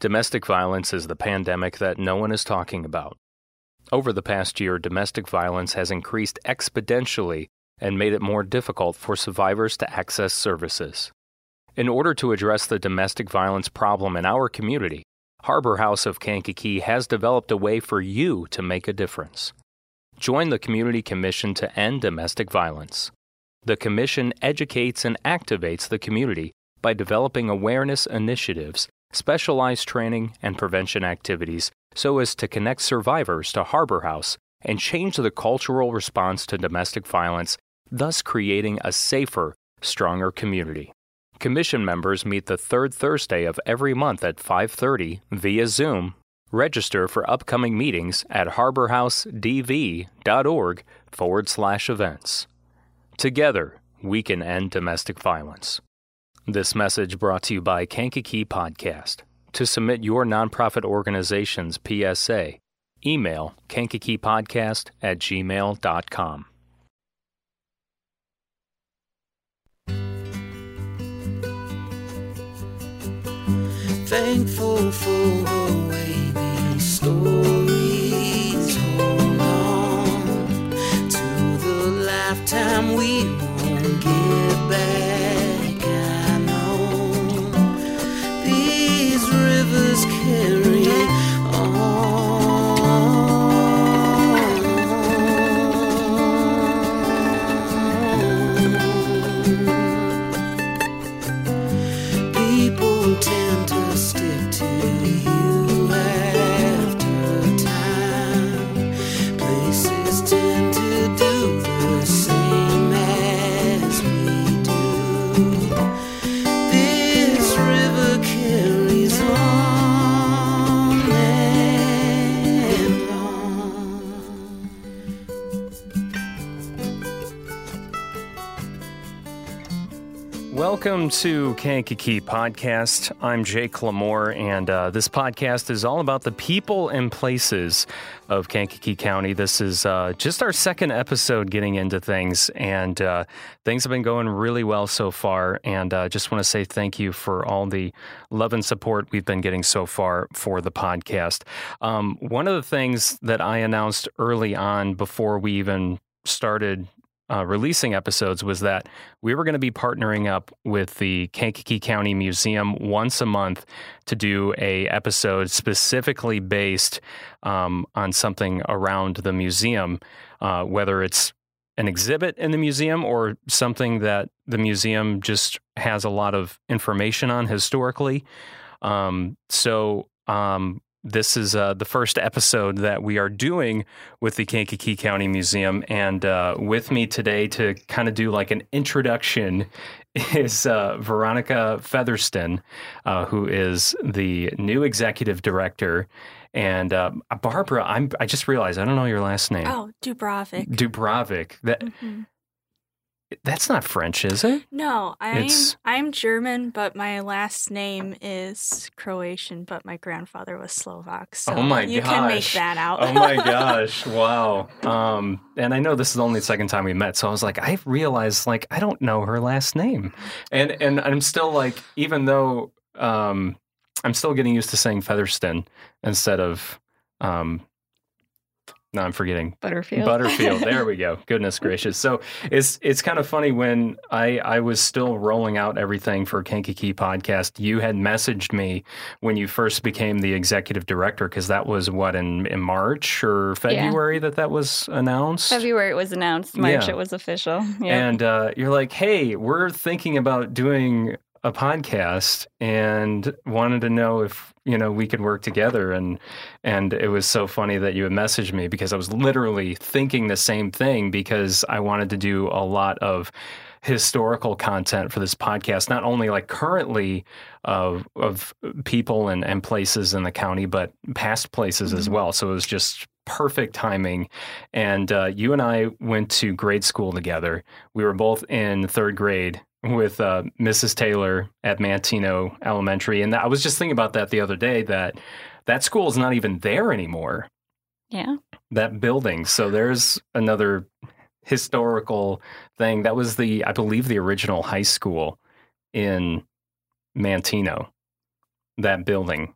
Domestic violence is the pandemic that no one is talking about. Over the past year, domestic violence has increased exponentially and made it more difficult for survivors to access services. In order to address the domestic violence problem in our community, Harbor House of Kankakee has developed a way for you to make a difference. Join the Community Commission to End Domestic Violence. The Commission educates and activates the community by developing awareness initiatives specialized training, and prevention activities so as to connect survivors to Harbor House and change the cultural response to domestic violence, thus creating a safer, stronger community. Commission members meet the third Thursday of every month at 5:30 via Zoom. Register for upcoming meetings at harborhousedv.org forward slash events. Together, we can end domestic violence. This message brought to you by Kankakee Podcast. To submit your nonprofit organization's PSA, email kankakeepodcast at gmail.com. Thankful for waving stories. Hold on to the lifetime we won't get back. Rivers carry To Kankakee Podcast. I'm Jake Lamore, and uh, this podcast is all about the people and places of Kankakee County. This is uh, just our second episode getting into things, and uh, things have been going really well so far. And uh, just want to say thank you for all the love and support we've been getting so far for the podcast. Um, one of the things that I announced early on before we even started uh, releasing episodes was that we were going to be partnering up with the Kankakee County Museum once a month to do a episode specifically based um, on something around the museum, uh, whether it's an exhibit in the museum or something that the museum just has a lot of information on historically. Um, so um, this is uh, the first episode that we are doing with the Kankakee County Museum. And uh, with me today to kind of do like an introduction is uh, Veronica Featherston, uh, who is the new executive director. And uh, Barbara, I'm, I just realized I don't know your last name. Oh, Dubravik. Dubravik. That Mhm. That's not French, is it? No, I'm It's- I'm German, but my last name is Croatian, but my grandfather was Slovak. So Oh my you can make that out. oh my gosh wow um and i know this is only the only second time we met so i was like i realized like i don't know her last name and and i'm still like even though um i'm still getting used to saying featherston instead of um no i'm forgetting Butterfield. Butterfield. There we go. Goodness gracious. So it's it's kind of funny when I I was still rolling out everything for Kankakee podcast. You had messaged me when you first became the executive director because that was what in in March or February that that was announced. February it was announced. March Yeah. it was official. Yeah. And uh, you're like, hey, we're thinking about doing a podcast and wanted to know if you know we could work together. And and it was so funny that you had messaged me because I was literally thinking the same thing because I wanted to do a lot of historical content for this podcast not only like currently of of people and, and places in the county but past places as Mhm. well. So it was just perfect timing. And uh, you and I went to grade school together. We were both in third grade with uh, Mrs. Taylor at Manteno Elementary. And I was just thinking about that the other day that that school is not even there anymore, yeah. that building. So there's another historical thing. That was the, I believe, the original high school in Manteno, that building.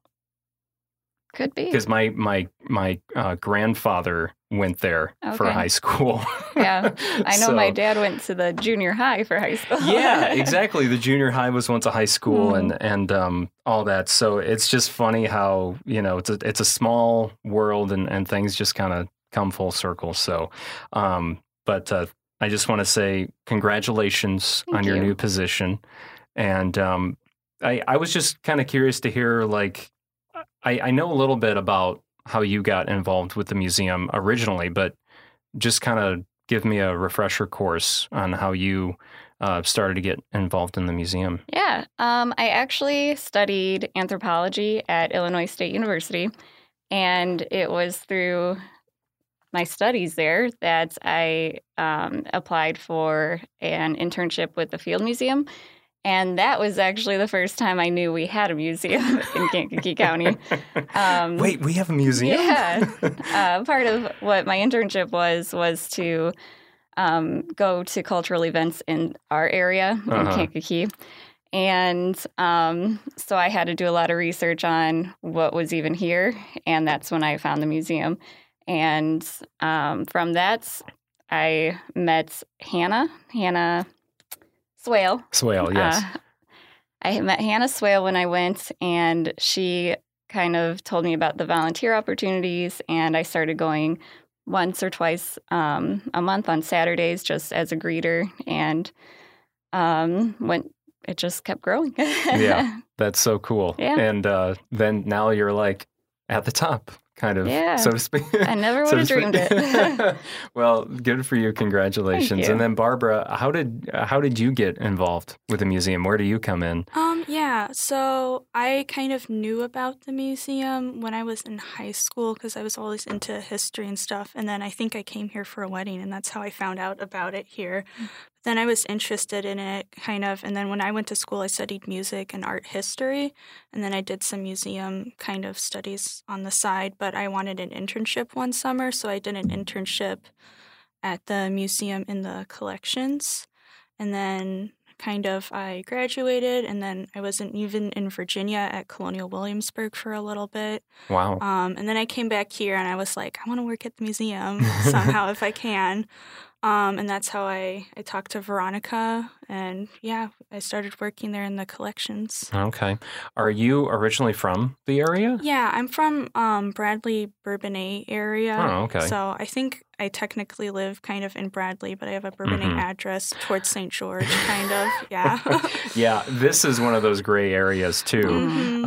Could be. because my my my uh, grandfather went there for high school. Yeah. I know my dad went to the junior high for high school. yeah, exactly. The junior high was once a high school, Mhm. and and um, all that. So it's just funny how you know it's a it's a small world, and and things just kind of come full circle. So, um, but uh, I just want to say congratulations Thank on your you. new position, and um, I I was just kind of curious to hear like I I know a little bit about how you got involved with the museum originally, but just kind of give me a refresher course on how you uh, started to get involved in the museum. Yeah. Um, I actually studied anthropology at Illinois State University, and it was through my studies there that I um, applied for an internship with the Field Museum. And that was actually the first time I knew we had a museum in Kankakee County. Um, Wait, we have a museum? Yeah. uh, part of what my internship was was to um, go to cultural events in our area in Uh-huh. Kankakee. And um, so I had to do a lot of research on what was even here. And that's when I found the museum. And um, from that, I met Hannah, Hannah Swale. Swale, yes. Uh, I met Hannah Swale when I went, and she kind of told me about the volunteer opportunities, and I started going once or twice um, a month on Saturdays just as a greeter, and um, went. It just kept growing. Yeah. That's so cool. Yeah. And uh, then now you're like at the top, kind of, Yeah. so to speak. I never So would have dreamed it. well, good for you. Congratulations. you. And then Barbara, how did how did you get involved with the museum? Where do you come in? Um, yeah, so I kind of knew about the museum when I was in high school because I was always into history and stuff. And then I think I came here for a wedding, and that's how I found out about it here. Then I was interested in it, kind of. And then when I went to school, I studied music and art history. And then I did some museum kind of studies on the side. But I wanted an internship one summer, so I did an internship at the museum in the collections. And then kind of I graduated and then I wasn't even in Virginia at Colonial Williamsburg for a little bit. Wow. Um, and then I came back here and I was like, I want to work at the museum somehow if I can. Um, and that's how I, I talked to Veronica and yeah, I started working there in the collections. Okay. Are you originally from the area? Yeah, I'm from um, Bradley Bourbonnais area. Oh, okay. So I think I technically live kind of in Bradley, but I have a Bourbonnais Mhm. address towards St. George, kind of. Yeah. yeah, this is one of those gray areas too. Mhm.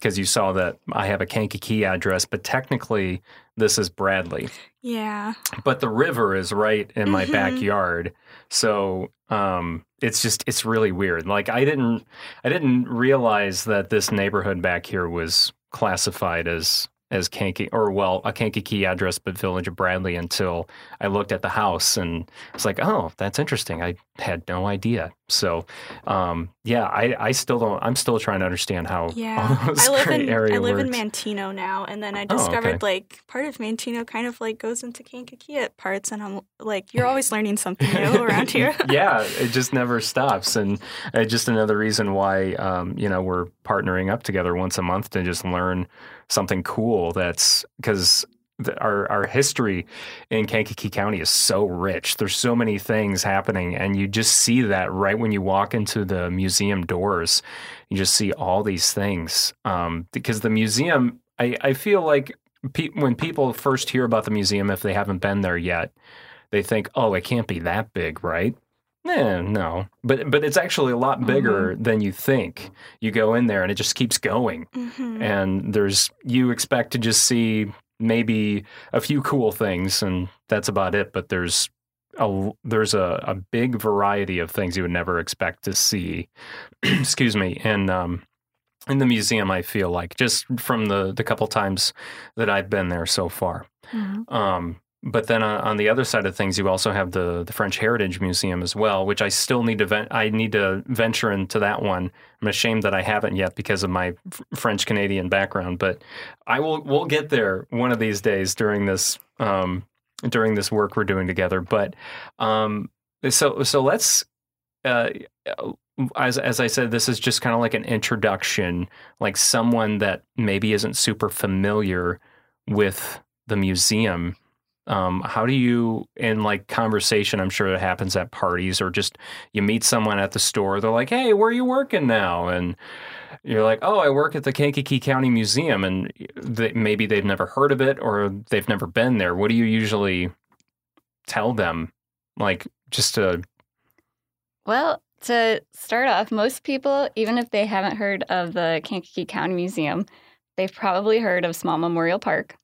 Because you saw that I have a Kankakee address, but technically this is Bradley. yeah. But the river is right in my Mhm. backyard, so um, it's just it's really weird. Like I didn't I didn't realize that this neighborhood back here was classified as as Kankakee or well a Kankakee address, but Village of Bradley until I looked at the house and it's like, oh, that's interesting. I had no idea. So um, yeah, I, I still don't. I'm still trying to understand how Yeah. I live in I live in. Manteno now and then I Oh, okay. discovered like part of Manteno kind of like goes into Kankakee at parts and I'm like you're always learning something new around here. yeah, it just never stops, and uh, just another reason why um, you know we're partnering up together once a month to just learn something cool. That's because our our history in Kankakee County is so rich. There's so many things happening, and you just see that right when you walk into the museum doors. You just see all these things um, because the museum. I, I feel like pe- when people first hear about the museum, if they haven't been there yet, they think, "Oh, it can't be that big, right?" Eh, no, but but it's actually a lot bigger than you think. You go in there and it just keeps going, Mhm. and there's you expect to just see maybe a few cool things, and that's about it. But there's a there's a, a big variety of things you would never expect to see. excuse me, and um, in the museum, I feel like just from the the couple times that I've been there so far. Mhm. Um, but then on, on the other side of things, you also have the the French Heritage Museum as well, which I still need to ven- I need to venture into that one. I'm ashamed that I haven't yet because of my f- French Canadian background, but I will we'll get there one of these days during this um, during this work we're doing together. But um, so so let's uh, as as I said, this is just kind of like an introduction, like someone that maybe isn't super familiar with the museum. Um, how do you in like conversation? I'm sure it happens at parties or just you meet someone at the store. They're like, "Hey, where are you working now?" And you're like, "Oh, I work at the Kankakee County Museum," and they, maybe they've never heard of it or they've never been there. What do you usually tell them? Like just to Well, to start off, most people, even if they haven't heard of the Kankakee County Museum, they've probably heard of Small Memorial Park.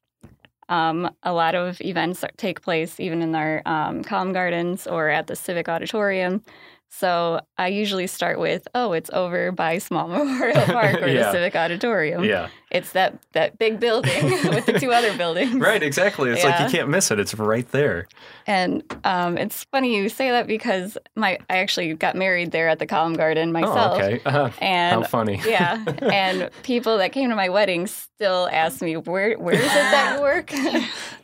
Um, a lot of events take place even in our um, column gardens or at the Civic Auditorium. So I usually start with, oh, it's over by Small Memorial Park or Yeah. the Civic Auditorium. yeah, It's that that big building with the two other buildings. right, exactly. It's like you can't miss it. It's right there. And um, it's funny you say that because my I actually got married there at the Column Garden myself. Oh, okay. Uh, And how funny. yeah, and people that came to my wedding still ask me where where is it that you work?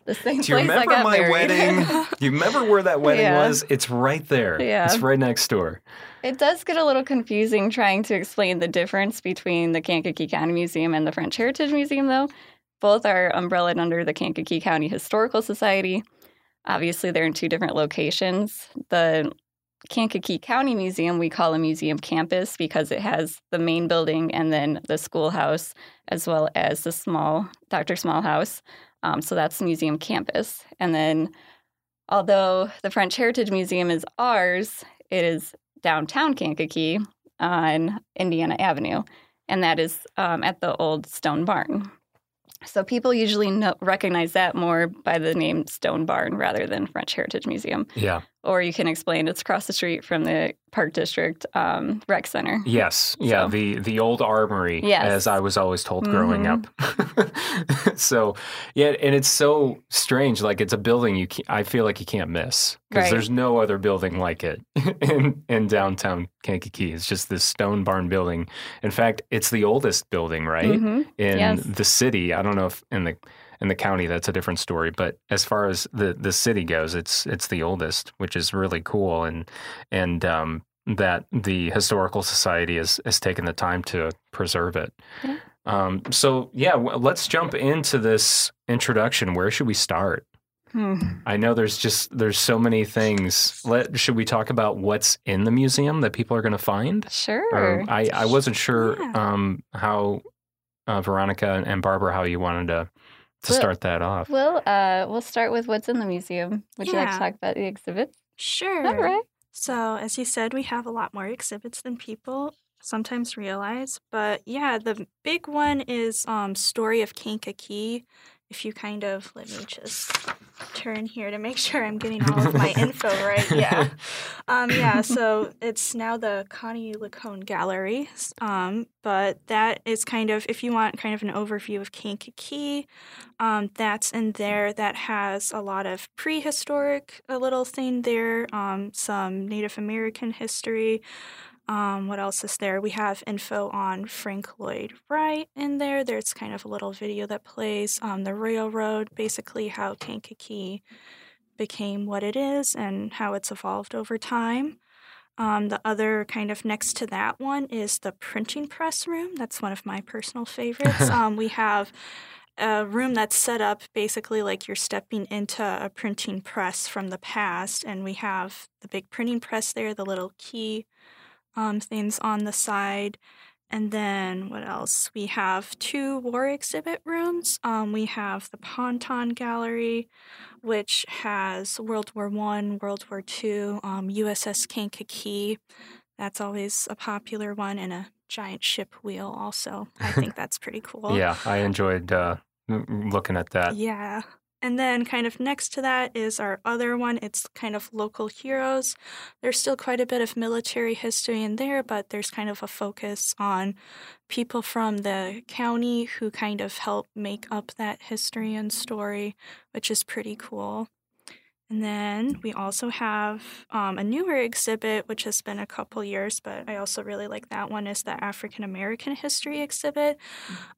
the same Do you place I remember got my married. wedding? Do you remember where that wedding Yeah. was? It's right there. Yeah. It's right next door. It does get a little confusing trying to explain the difference between the Kankakee County Museum and the French Heritage Museum, though. Both are umbrellaed under the Kankakee County Historical Society. Obviously, they're in two different locations. The Kankakee County Museum we call a museum campus because it has the main building and then the schoolhouse, as well as the small Dr. Small House. Um, so that's the museum campus. And then, although the French Heritage Museum is ours, it is downtown Kankakee on Indiana Avenue, and that is um, at the old Stone Barn. So people usually know, recognize that more by the name Stone Barn rather than French Heritage Museum. Yeah. Or you can explain it's across the street from the Park District um, Rec Center. Yes. Yeah. So- The the old armory, Yes. as I was always told growing Mhm. up. so yeah, and it's so strange. Like it's a building you can I feel like you can't miss because Right. there's no other building like it in in downtown Kankakee. It's just this stone barn building. In fact, it's the oldest building, right? Mhm. in Yes. the city. I don't know if in the in the county that's a different story, but as far as the the city goes, it's it's the oldest, which is really cool, and and um, that the historical society has has taken the time to preserve it. Yeah. Um, so yeah, let's jump into this introduction. Where should we start? Hmm. I know there's just there's so many things. Let should we talk about what's in the museum that people are going to find? Sure. Or I, I wasn't sure Yeah. um, how uh, Veronica and Barbara how you wanted to to Well- start that off. Well, uh, we'll start with what's in the museum. Would you like to Yeah. talk about the exhibits? Sure. All right. So, as you said, we have a lot more exhibits than people sometimes realize. But yeah, the big one is um, Story of Kankakee. If you kind of let me just turn here to make sure I'm getting all of my info right. Yeah. Um, yeah, so it's now the Connie Lacone Gallery. Um, but that is kind of, if you want kind of an overview of Kankakee, um, that's in there. That has a lot of prehistoric, a little thing there, um, some Native American history. Um, what else is there? We have info on Frank Lloyd Wright in there. There's kind of a little video that plays um, the railroad, basically how Kankakee became what it is and how it's evolved over time. Um, the other kind of next to that one is the printing press room. That's one of my personal favorites. um, we have a room that's set up basically like you're stepping into a printing press from the past, and we have the big printing press there, the little key um, things on the side. And then what else? We have two war exhibit rooms. Um, we have the Ponton Gallery, which has World War One, World War Two, um, USS Kankakee. That's always a popular one, and a giant ship wheel. Also, I think that's pretty cool. Yeah, I enjoyed uh, looking at that. Yeah. And then, kind of next to that is our other one. It's kind of local heroes. There's still quite a bit of military history in there, but there's kind of a focus on people from the county who kind of help make up that history and story, which is pretty cool. And then we also have um, a newer exhibit, which has been a couple years, but I also really like that one, is the African American History exhibit,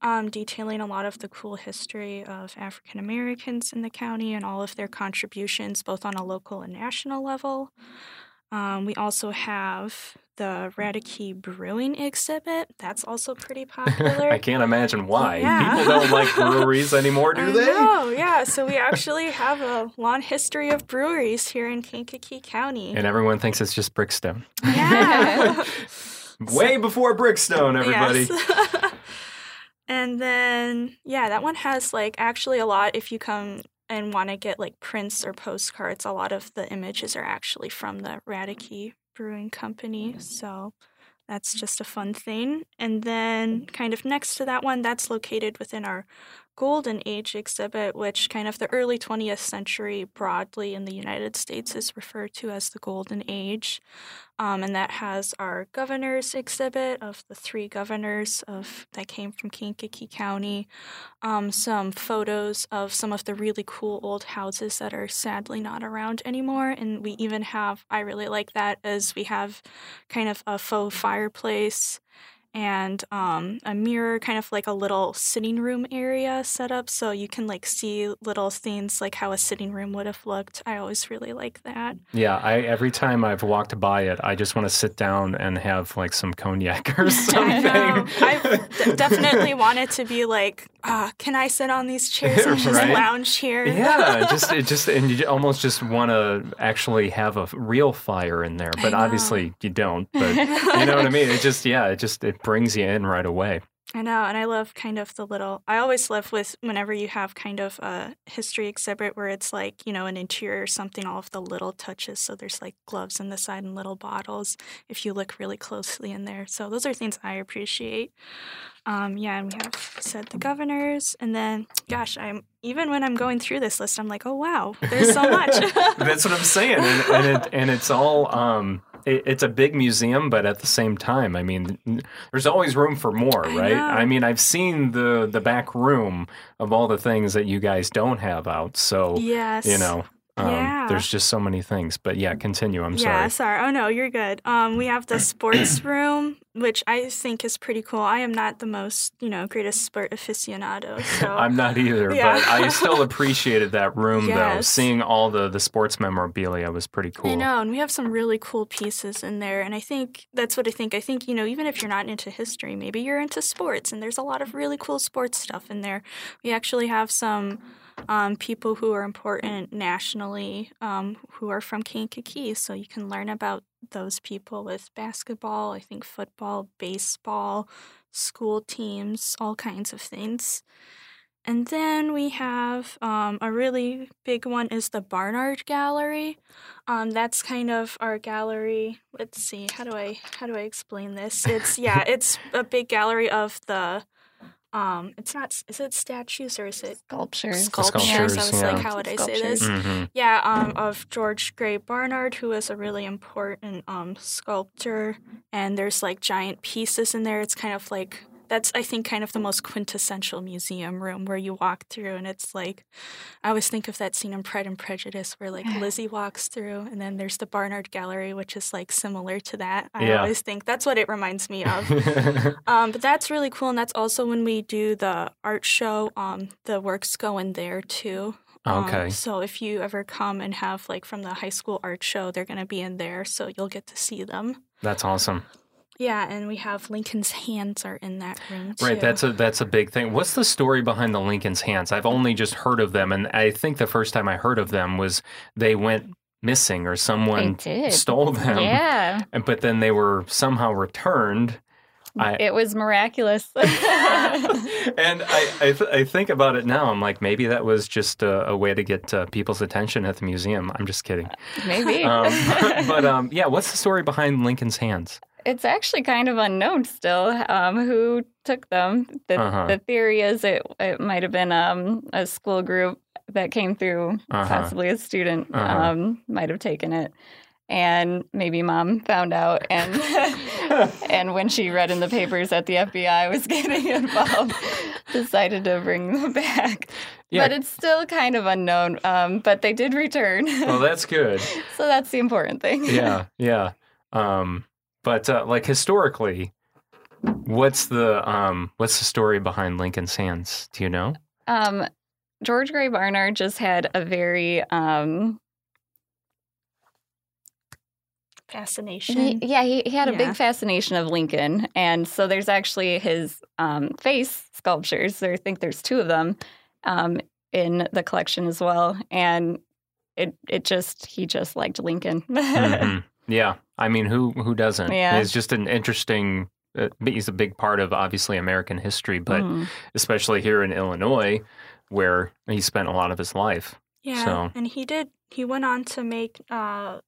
um, detailing a lot of the cool history of African Americans in the county and all of their contributions, both on a local and national level. Um, we also have the Radeke Brewing exhibit. That's also pretty popular. I can't imagine why. Yeah. People don't like breweries anymore, do I they? know, yeah. So we actually have a long history of breweries here in Kankakee County. And everyone thinks it's just Brickstone. yeah. Way before Brickstone, everybody. Yes. and then, yeah, that one has like actually a lot. If you come and want to get like prints or postcards, a lot of the images are actually from the Radeke Brewing Company. So that's just a fun thing. And then, kind of next to that one, that's located within our Golden Age exhibit, which kind of the early 20th century broadly in the United States is referred to as the Golden Age. Um, and that has our governors exhibit of the three governors of that came from Kankakee County. Um, some photos of some of the really cool old houses that are sadly not around anymore. And we even have, I really like that, as we have kind of a faux fireplace and um, a mirror, kind of like a little sitting room area set up so you can like see little things like how a sitting room would have looked. I always really like that. Yeah, I every time I've walked by it, I just want to sit down and have like some cognac or something. I know. I've d- definitely wanted to be like, ah, can I sit on these chairs and just Right? lounge here? yeah, just it just and you almost just want to actually have a real fire in there, but obviously you don't. But you know what I mean? It just yeah, it just it brings you in right away. I know, and I love kind of the little. I always love with whenever you have kind of a history exhibit where it's like you know an interior or something, all of the little touches. So there's like gloves on the side and little bottles if you look really closely in there. So those are things I appreciate. Um, yeah, and we have said the governors, and then gosh, I'm even when I'm going through this list, I'm like, oh wow, there's so much. That's what I'm saying, and, and it and it's all. Um, it, it's a big museum, but at the same time, I mean, there's always room for more, I right? know. I mean, I've seen the the back room of all the things that you guys don't have out, so yes, you know, um, Yeah. there's just so many things. But yeah, continue. I'm sorry. yeah, sorry. Oh no, you're good. Um, we have the sports room, which I think is pretty cool. I am not the most, you know, greatest sport aficionado, so I'm not either, Yeah. but I still appreciated that room though. Seeing all the the sports memorabilia was pretty cool. I know, and we have some really cool pieces in there. And I think that's what I think. I think, you know, even if you're not into history, maybe you're into sports, and there's a lot of really cool sports stuff in there. We actually have some um, people who are important nationally um, who are from Kankakee, so you can learn about those people with basketball, I think football, baseball, school teams, all kinds of things. And then we have um, a really big one is the Barnard Gallery. Um, that's kind of our gallery. Let's see, how do I how do I explain this? It's yeah, it's a big gallery of the. Um, it's not. Is it statues or is it Sculptures. sculptures? I was yeah. like, how would I say Sculptures. this? Mhm. Yeah, um, of George Gray Barnard, who is a really important um, sculptor. And there's like giant pieces in there. It's kind of like, that's, I think, kind of the most quintessential museum room where you walk through and it's like, I always think of that scene in Pride and Prejudice where like Lizzie walks through and then there's the Barnard Gallery, which is like similar to that. I Yeah. always think that's what it reminds me of. Um, but that's really cool, and that's also when we do the art show. Um, the works go in there too. Um, Okay. so if you ever come and have like from the high school art show, they're gonna be in there, so you'll get to see them. That's awesome. Yeah, and we have Lincoln's hands are in that room too. Right, that's a that's a big thing. What's the story behind the Lincoln's hands? I've only just heard of them, and I think the first time I heard of them was they went missing or someone stole them. Yeah. And- but then they were somehow returned. I- it was miraculous. and I I, th- I think about it now. I'm like, maybe that was just a, a way to get uh, people's attention at the museum. I'm just kidding. Maybe. Um, but um, yeah, what's the story behind Lincoln's hands? It's actually kind of unknown still um, who took them. The, Uh-huh. the theory is it, it might have been um, a school group that came through, Uh-huh. possibly a student Uh-huh. um, might have taken it. And maybe mom found out, and and when she read in the papers that the FBI was getting involved, decided to bring them back. Yeah. But it's still kind of unknown. Um, but they did return, Well, that's good. so that's the important thing. yeah, yeah. Um, but uh, like historically, what's the um, what's the story behind Lincoln's hands? Do you know? Um, George Gray Barnard just had a very um, fascination. He, yeah, he, he had a big fascination of Lincoln. And so there's actually his um, face sculptures. There, I think there's two of them um, in the collection as well. And it, it just, he just liked Lincoln. Mhm. Yeah, I mean, who who doesn't? Yeah. It's just an interesting. Uh, he's a big part of obviously American history, but Mhm. especially here in Illinois, where he spent a lot of his life. Yeah, So- and he did. He went on to make, uh,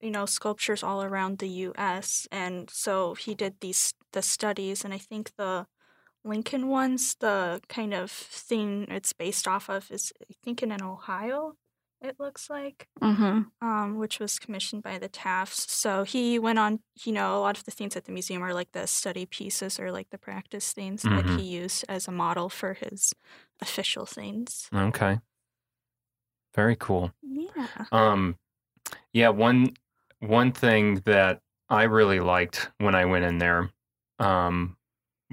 you know, sculptures all around the U.S. And so he did these the studies, and I think the Lincoln ones, the kind of thing it's based off of, is I think in Ohio. It looks like, Mhm. um, which was commissioned by the Tafts. So he went on. You know, a lot of the things at the museum are like the study pieces or like the practice things that Mhm. he used as a model for his official things. Okay, very cool. Yeah. Um, yeah one one thing that I really liked when I went in there, um,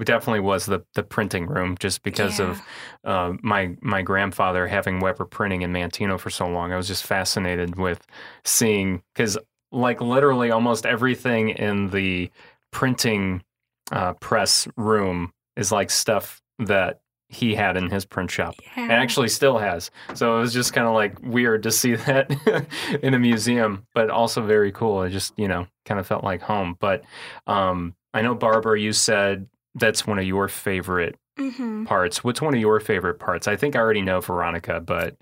definitely was the the printing room, just because of uh, my my grandfather having Weber Printing in Manteno for so long. I was just fascinated with seeing because like literally almost everything in the printing uh, press room is like stuff that he had in his print shop Yeah. and actually still has. So it was just kind of like weird to see that in a museum, but also very cool. It just, you know, kind of felt like home. But um, I know, Barbara, you said that's one of your favorite hmm parts. What's one of your favorite parts? I think I already know Veronica, but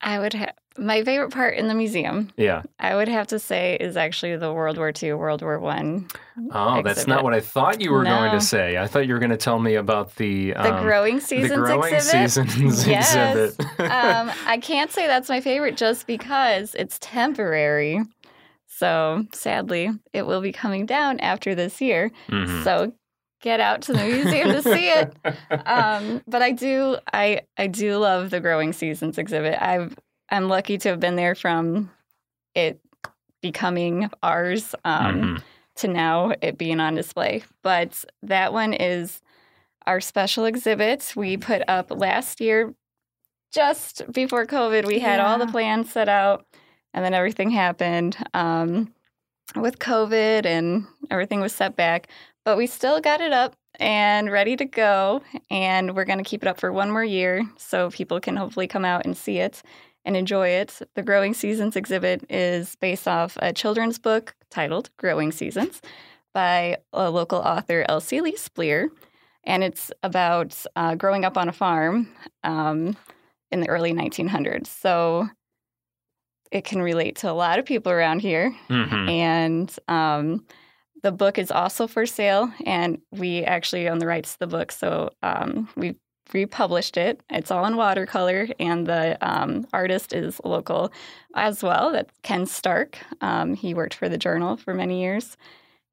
I would have my favorite part in the museum. yeah. I would have to say is actually the World War II, World War One. Oh, that's not what I thought you were going to say. I thought you were going to tell me about the The um, growing the seasons growing exhibit. seasons Yes. exhibit. um, I can't say that's my favorite just because it's temporary. So sadly, it will be coming down after this year. Mhm. So get out to the museum to see it. Um, but I do, I I do love the growing seasons exhibit. I've I'm lucky to have been there from it becoming ours um, Mhm. to now it being on display. But that one is our special exhibit we put up last year, just before COVID. We had all the plans set out, and then everything happened um, with COVID, and everything was set back. But we still got it up and ready to go, and we're going to keep it up for one more year so people can hopefully come out and see it and enjoy it. The Growing Seasons exhibit is based off a children's book titled Growing Seasons by a local author, Elsie Lee Splear. And it's about uh, growing up on a farm um, in the early 1900s. So it can relate to a lot of people around here. Mhm. And um, the book is also for sale, and we actually own the rights to the book. So um, we republished it. It's all in watercolor, and the um, artist is local as well. That's Ken Stark. Um, he worked for the Journal for many years,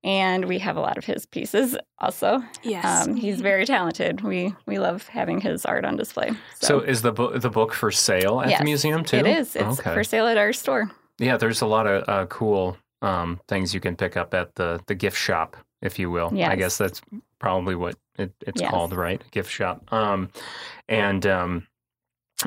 and we have a lot of his pieces also. Yes. Um, he's very talented. We we love having his art on display. So is the book the book for sale at Yes, the museum too? it is. It's okay. for sale at our store. Yeah, there's a lot of uh, cool um, things you can pick up at the the gift shop, if you will. I guess that's probably what it, it's Yes. called, right? Gift shop. Um, and um,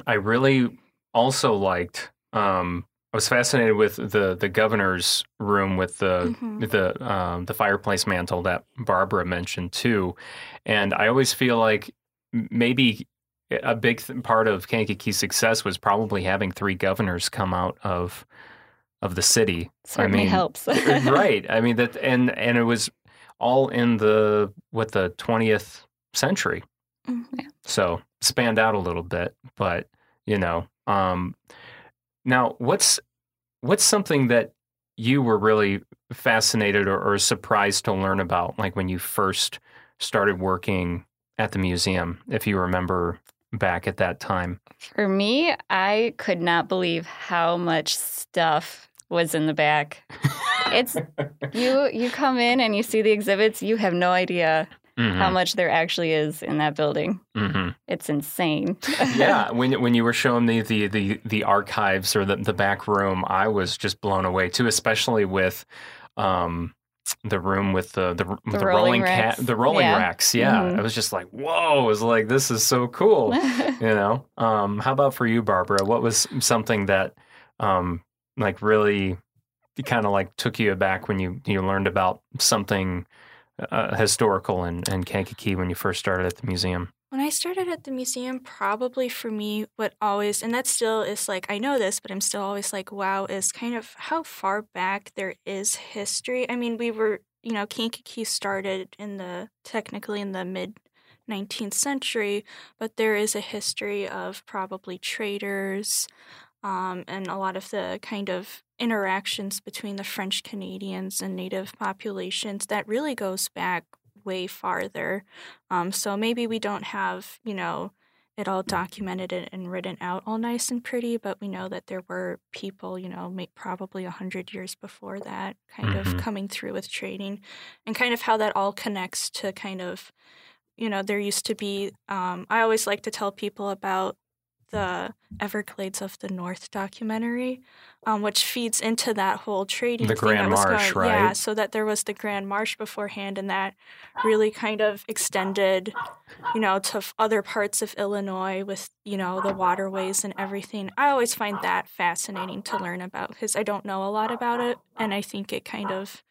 I really also liked. Um, I was fascinated with the the governor's room with the Mhm. the um, the fireplace mantle that Barbara mentioned too, and I always feel like maybe a big th- part of Kankakee's success was probably having three governors come out of of the city. Certainly mean, helps. right. I mean that, and and it was all in the what the twentieth century, Mhm. Yeah. so spanned out a little bit. But you know, um, now what's what's something that you were really fascinated or, or surprised to learn about, like when you first started working at the museum, if you remember back at that time. For me, I could not believe how much stuff was in the back. It's you you come in and you see the exhibits, you have no idea how Mhm, much there actually is in that building. mhm. It's insane. yeah, when when you were showing me the the the archives or the the back room, I was just blown away too, especially with um the room with the the, the, rolling rolling racks. cat the rolling Yeah. racks. Yeah, Mhm. I was just like, whoa! I was like, this is so cool. you know. Um, how about for you, Barbara? What was something that um like really kind of like took you aback when you you learned about something uh, historical in, in Kankakee when you first started at the museum? When I started at the museum, probably for me, what always, and that still is like, I know this, but I'm still always like, wow, is kind of how far back there is history. I mean, we were, you know, Kankakee started in the, technically in the mid 19th century, but there is a history of probably traders um, and a lot of the kind of interactions between the French Canadians and Native populations that really goes back way farther. Um, so maybe we don't have, you know, it all documented and written out all nice and pretty, but we know that there were people, you know, probably a hundred years before that, kind mm-hmm. of coming through with trading, and kind of how that all connects to kind of, you know, there used to be. Um, I always like to tell people about the Everglades of the North documentary, um, which feeds into that whole trading. The Grand Marsh, going, right? Yeah, so that there was the Grand Marsh beforehand, and that really kind of extended, you know, to other parts of Illinois with you know the waterways and everything. I always find that fascinating to learn about because I don't know a lot about it, and I think it kind of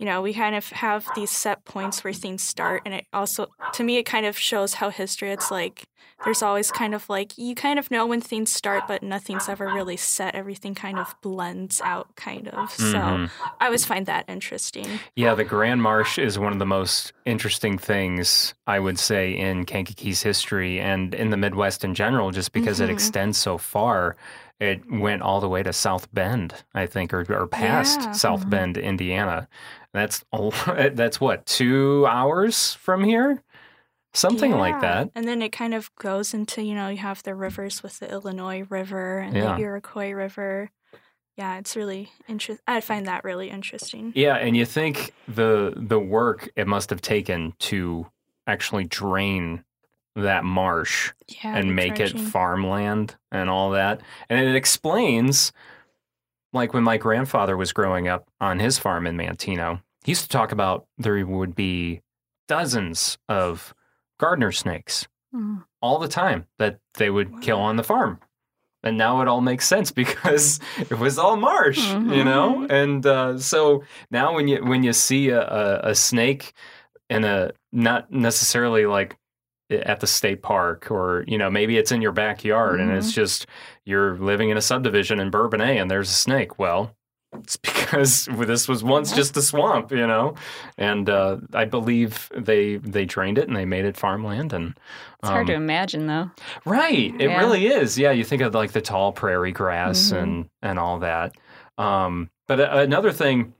you know, we kind of have these set points where things start. And it also, to me, it kind of shows how history, it's like there's always kind of like, you kind of know when things start, but nothing's ever really set. Everything kind of blends out, kind of. Mm-hmm. So I always find that interesting. Yeah, the Grand Marsh is one of the most interesting things, I would say, in Kankakee's history and in the Midwest in general, just because mm-hmm. it extends so far it went all the way to South Bend, I think, or, or past yeah. South mm-hmm. Bend, Indiana. That's that's what two hours from here, something yeah. like that. And then it kind of goes into you know you have the rivers with the Illinois River and yeah. the Iroquois River. Yeah, it's really interesting. I find that really interesting. Yeah, and you think the the work it must have taken to actually drain that marsh yeah, and make it farmland and all that. And it explains, like when my grandfather was growing up on his farm in Manteno, he used to talk about there would be dozens of gardener snakes mm. all the time that they would wow. kill on the farm. And now it all makes sense because it was all marsh, mm-hmm. you know. And uh, so now when you when you see a, a, a snake in a not necessarily like at the state park or you know maybe it's in your backyard mm-hmm. and it's mm-hmm. just you're living in a subdivision in Bourbonnais and there's a snake well it's because this was once just a swamp you know and uh, i believe they they drained it and they made it farmland and it's um, hard to um, imagine though right it yeah. really is yeah you think of like the tall prairie grass mm-hmm. and and all that um, but another thing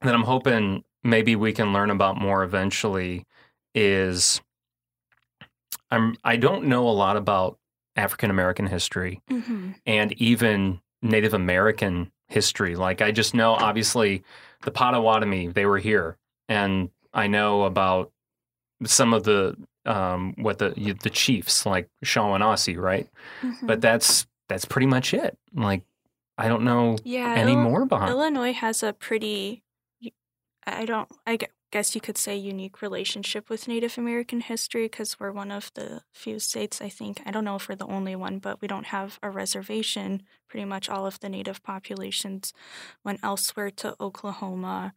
that i'm hoping maybe we can learn about more eventually is I'm I don't know a lot about African American history mm-hmm. and even Native American history. Like I just know obviously the Potawatomi, they were here. And I know about some of the um, what the the chiefs like Shawanasee, right? Mm-hmm. But that's that's pretty much it. Like I don't know yeah, any Il- more behind. Illinois has a pretty I don't I guess you could say unique relationship with Native American history because we're one of the few states, I think, I don't know if we're the only one, but we don't have a reservation. Pretty much all of the Native populations went elsewhere to Oklahoma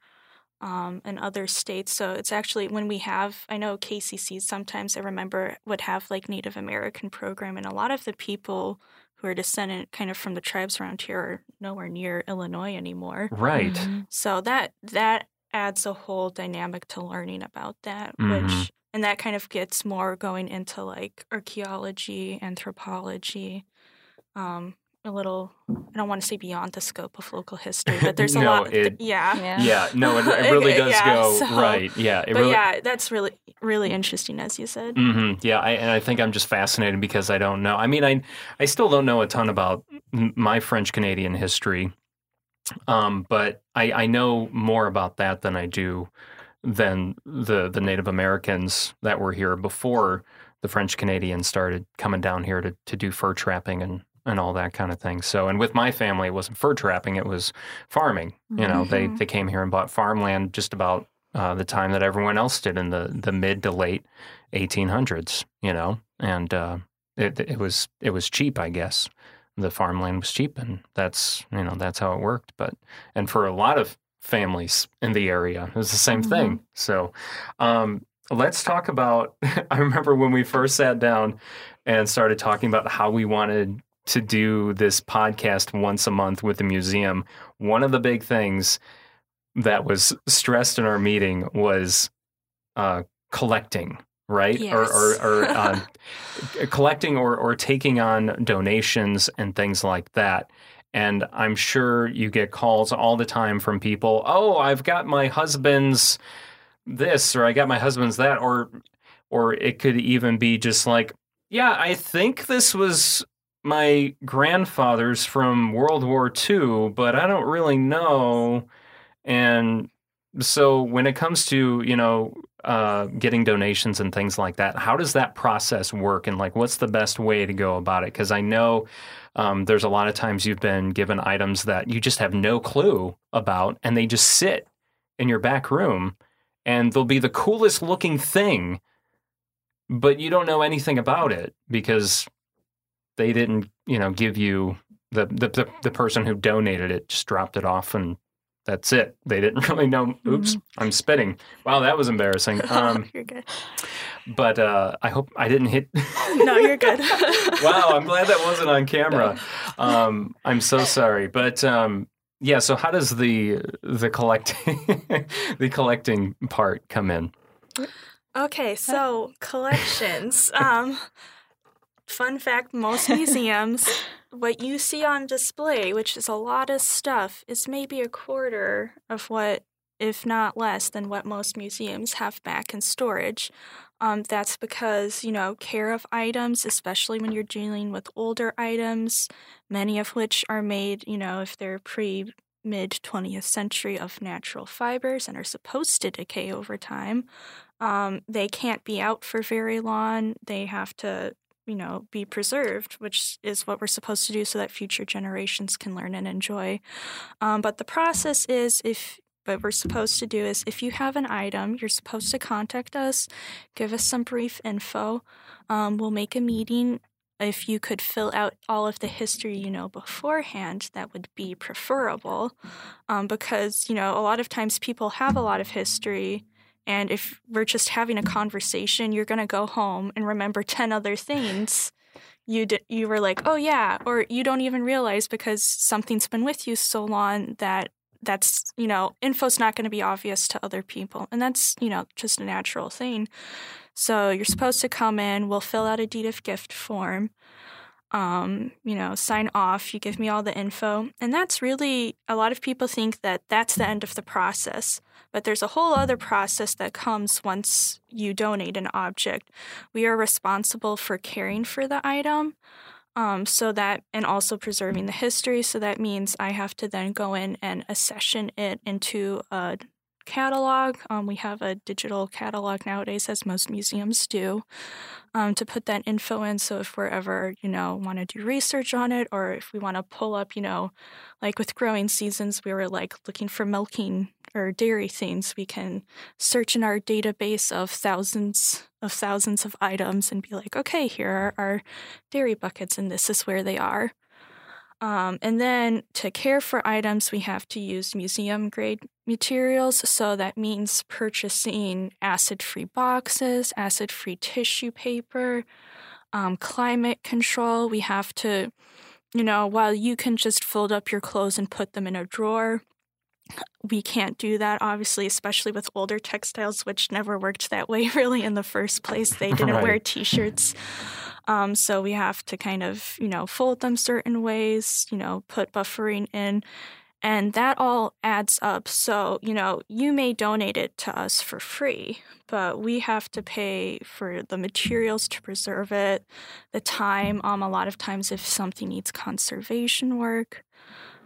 um, and other states. So it's actually when we have, I know KCC sometimes I remember would have like Native American program, and a lot of the people who are descendant kind of from the tribes around here are nowhere near Illinois anymore. Right. Mm-hmm. So that that adds a whole dynamic to learning about that, mm-hmm. which and that kind of gets more going into like archaeology, anthropology, um, a little I don't want to say beyond the scope of local history, but there's a no, lot. It, yeah. yeah. yeah, no, it, it really does yeah, go so, right. Yeah, but really, yeah, that's really really interesting, as you said. Mm-hmm, yeah, I, and I think I'm just fascinated because I don't know. I mean, I I still don't know a ton about my French Canadian history. Um, but I, I know more about that than I do than the the Native Americans that were here before the French Canadians started coming down here to, to do fur trapping and, and all that kind of thing. So, and with my family, it wasn't fur trapping; it was farming. You know, mm-hmm. they they came here and bought farmland just about uh, the time that everyone else did in the the mid to late 1800s. You know, and uh, it it was it was cheap, I guess the farmland was cheap, and that's you know that's how it worked. But and for a lot of families in the area, it was the same thing. So, um, let's talk about. I remember when we first sat down and started talking about how we wanted to do this podcast once a month with the museum. One of the big things that was stressed in our meeting was uh, collecting, right? Or, or, or uh, collecting or, or taking on donations and things like that. And I'm sure you get calls all the time from people, oh, I've got my husband's this or I got my husband's that or or it could even be just like, yeah, I think this was my grandfather's from World War II, but I don't really know. And so when it comes to, you know, uh, getting donations and things like that, how does that process work? And like, what's the best way to go about it? Because I know um, there's a lot of times you've been given items that you just have no clue about, and they just sit in your back room, and they'll be the coolest looking thing, but you don't know anything about it because they didn't, you know, give you the the the, the person who donated it just dropped it off and that's it. They didn't really know. Oops, I'm spitting. Wow, that was embarrassing. Um, you're good. but uh, I hope I didn't hit. No, you're good. wow, I'm glad that wasn't on camera. Um, I'm so sorry, but um, yeah. So how does the the collecting the collecting part come in? Okay, so collections. Um, fun fact most museums, what you see on display, which is a lot of stuff, is maybe a quarter of what, if not less, than what most museums have back in storage. Um, that's because, you know, care of items, especially when you're dealing with older items, many of which are made, you know, if they're pre mid 20th century of natural fibers and are supposed to decay over time. Um, they can't be out for very long. They have to, you know, be preserved, which is what we're supposed to do so that future generations can learn and enjoy. Um, but the process is if what we're supposed to do is if you have an item, you're supposed to contact us, give us some brief info. Um, we'll make a meeting. If you could fill out all of the history you know beforehand, that would be preferable. Um, because, you know, a lot of times people have a lot of history. And if we're just having a conversation, you're going to go home and remember 10 other things you d- you were like, "Oh yeah," or you don't even realize because something's been with you so long that that's, you know, info's not going to be obvious to other people. And that's, you know, just a natural thing. So you're supposed to come in, we'll fill out a deed of gift form. Um, you know, sign off, you give me all the info. And that's really a lot of people think that that's the end of the process. But there's a whole other process that comes once you donate an object. We are responsible for caring for the item. Um, so that and also preserving the history. So that means I have to then go in and accession it into a catalog. Um, we have a digital catalog nowadays, as most museums do, um, to put that info in. So if we're ever, you know, want to do research on it, or if we want to pull up, you know, like with growing seasons, we were like looking for milking or dairy things, we can search in our database of thousands of thousands of items and be like, okay, here are our dairy buckets, and this is where they are. Um, and then to care for items, we have to use museum grade materials. So that means purchasing acid free boxes, acid free tissue paper, um, climate control. We have to, you know, while you can just fold up your clothes and put them in a drawer, we can't do that, obviously, especially with older textiles, which never worked that way really in the first place. They didn't wear t shirts. Um, so we have to kind of, you know, fold them certain ways, you know, put buffering in. And that all adds up. So, you know, you may donate it to us for free, but we have to pay for the materials to preserve it, the time. Um, a lot of times, if something needs conservation work,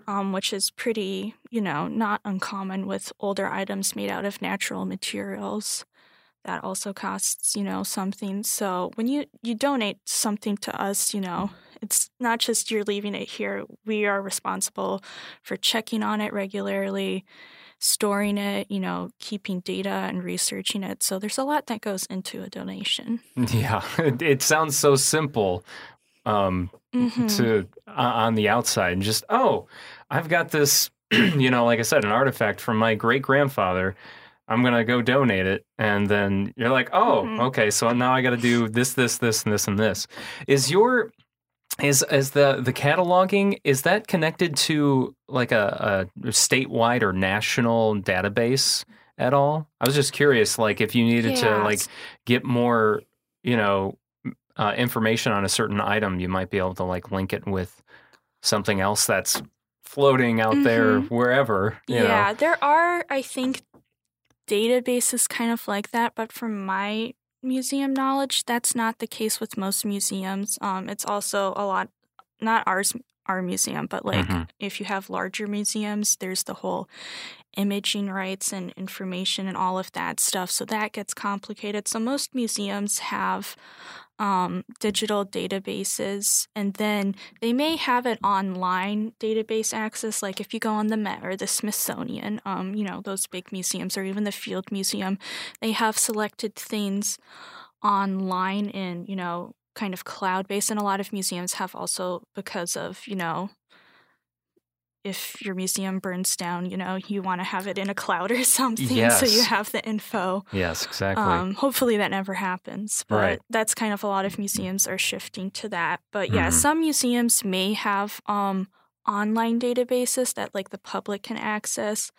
um, which is pretty, you know, not uncommon with older items made out of natural materials. That also costs, you know, something. So when you you donate something to us, you know, it's not just you're leaving it here. We are responsible for checking on it regularly, storing it, you know, keeping data and researching it. So there's a lot that goes into a donation. Yeah, it, it sounds so simple. Um, Mhm. to uh, on the outside and just oh i've got this you know like i said an artifact from my great grandfather i'm gonna go donate it and then you're like oh Mhm. okay so now i gotta do this this this and this and this. Is your is is the the cataloging is that connected to like a, a statewide or national database at all? I was just curious like if you needed to like get more you know uh, information on a certain item, you might be able to like link it with something else that's floating out there Mhm. wherever. You yeah, know. there are, I think, databases kind of like that, but from my museum knowledge, that's not the case with most museums. Um, it's also a lot, not ours, our museum, but like Mhm. if you have larger museums, there's the whole imaging rights and information and all of that stuff. So that gets complicated. So most museums have um, digital databases, and then they may have an online database access. Like if you go on the Met or the Smithsonian, um, you know those big museums, or even the Field Museum, they have selected things online in you know kind of cloud based, and a lot of museums have also because of you know if your museum burns down, you know, you want to have it in a cloud or something so you have the info. Yes, exactly. Um, hopefully that never happens, but Right. that's kind of a lot of museums are shifting to that. But yeah, Mhm. some museums may have um, online databases that like the public can access,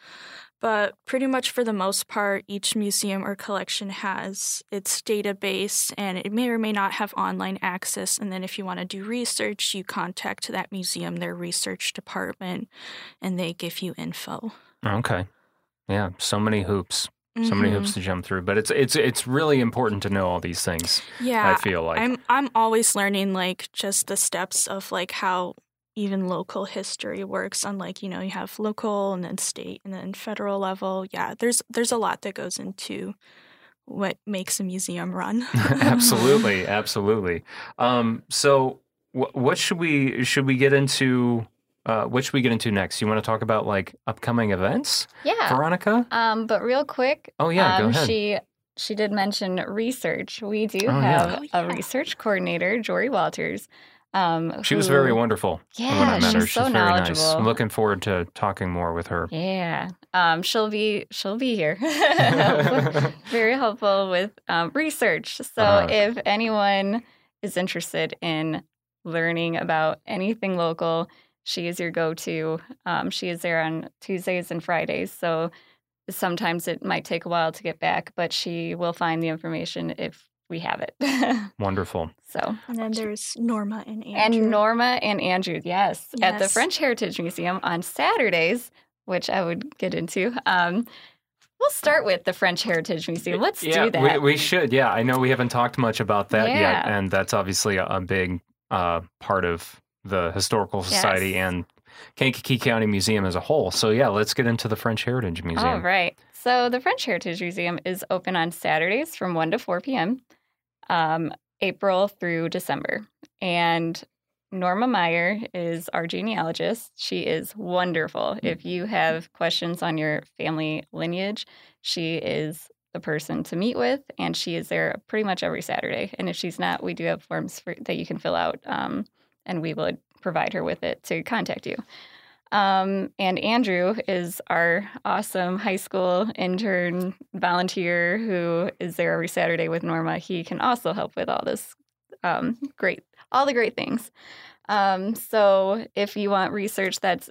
but pretty much for the most part, each museum or collection has its database, and it may or may not have online access. And then if you want to do research, you contact that museum, their research department, and they give you info. okay. Yeah, so many hoops. So many hoops mm-hmm. to jump through, but it's it's it's really important to know all these things. Yeah, I feel like I'm I'm always learning like just the steps of like how even local history works on like you know you have local and then state and then federal level yeah there's there's a lot that goes into what makes a museum run absolutely, absolutely. Um, so, wh- what should we should we get into? Uh, what should we get into next? You want to talk about like upcoming events, Yeah. Veronica? Um, but real quick, Oh yeah, go um, ahead. she she did mention research. We do Oh, have Oh, a yeah. research coordinator, Jory Walters. Um, She was very who- wonderful when I Yeah, met her. she's so very nice. knowledgeable. I'm looking forward to talking more with her. Yeah, um, she'll be she'll be here. very helpful with um, research. So Uh-huh. if anyone is interested in learning about anything local, she is your go-to. Um, she is there on Tuesdays and Fridays. So sometimes it might take a while to get back, but she will find the information if we have it. Wonderful. so and then there's Norma and Andrew. and Norma and Andrew, yes, at the French Heritage Museum on Saturdays, which I would get into. Um, we'll start with the French Heritage Museum. Let's yeah, do that. We, we should. Yeah, I know we haven't talked much about that yet, and that's obviously a, a big uh, part of the Historical Society Yes. and Kankakee County Museum as a whole. So yeah, let's get into the French Heritage Museum. All right. So the French Heritage Museum is open on Saturdays from 1 to 4 p.m., um, April through December. And Norma Meyer is our genealogist. She is wonderful. If you have questions on your family lineage, she is the person to meet with, and she is there pretty much every Saturday. And if she's not, we do have forms for, that you can fill out, um, and we would provide her with it to contact you. Um, and Andrew is our awesome high school intern volunteer who is there every Saturday with Norma. He can also help with all this um, great, all the great things. Um, so if you want research that's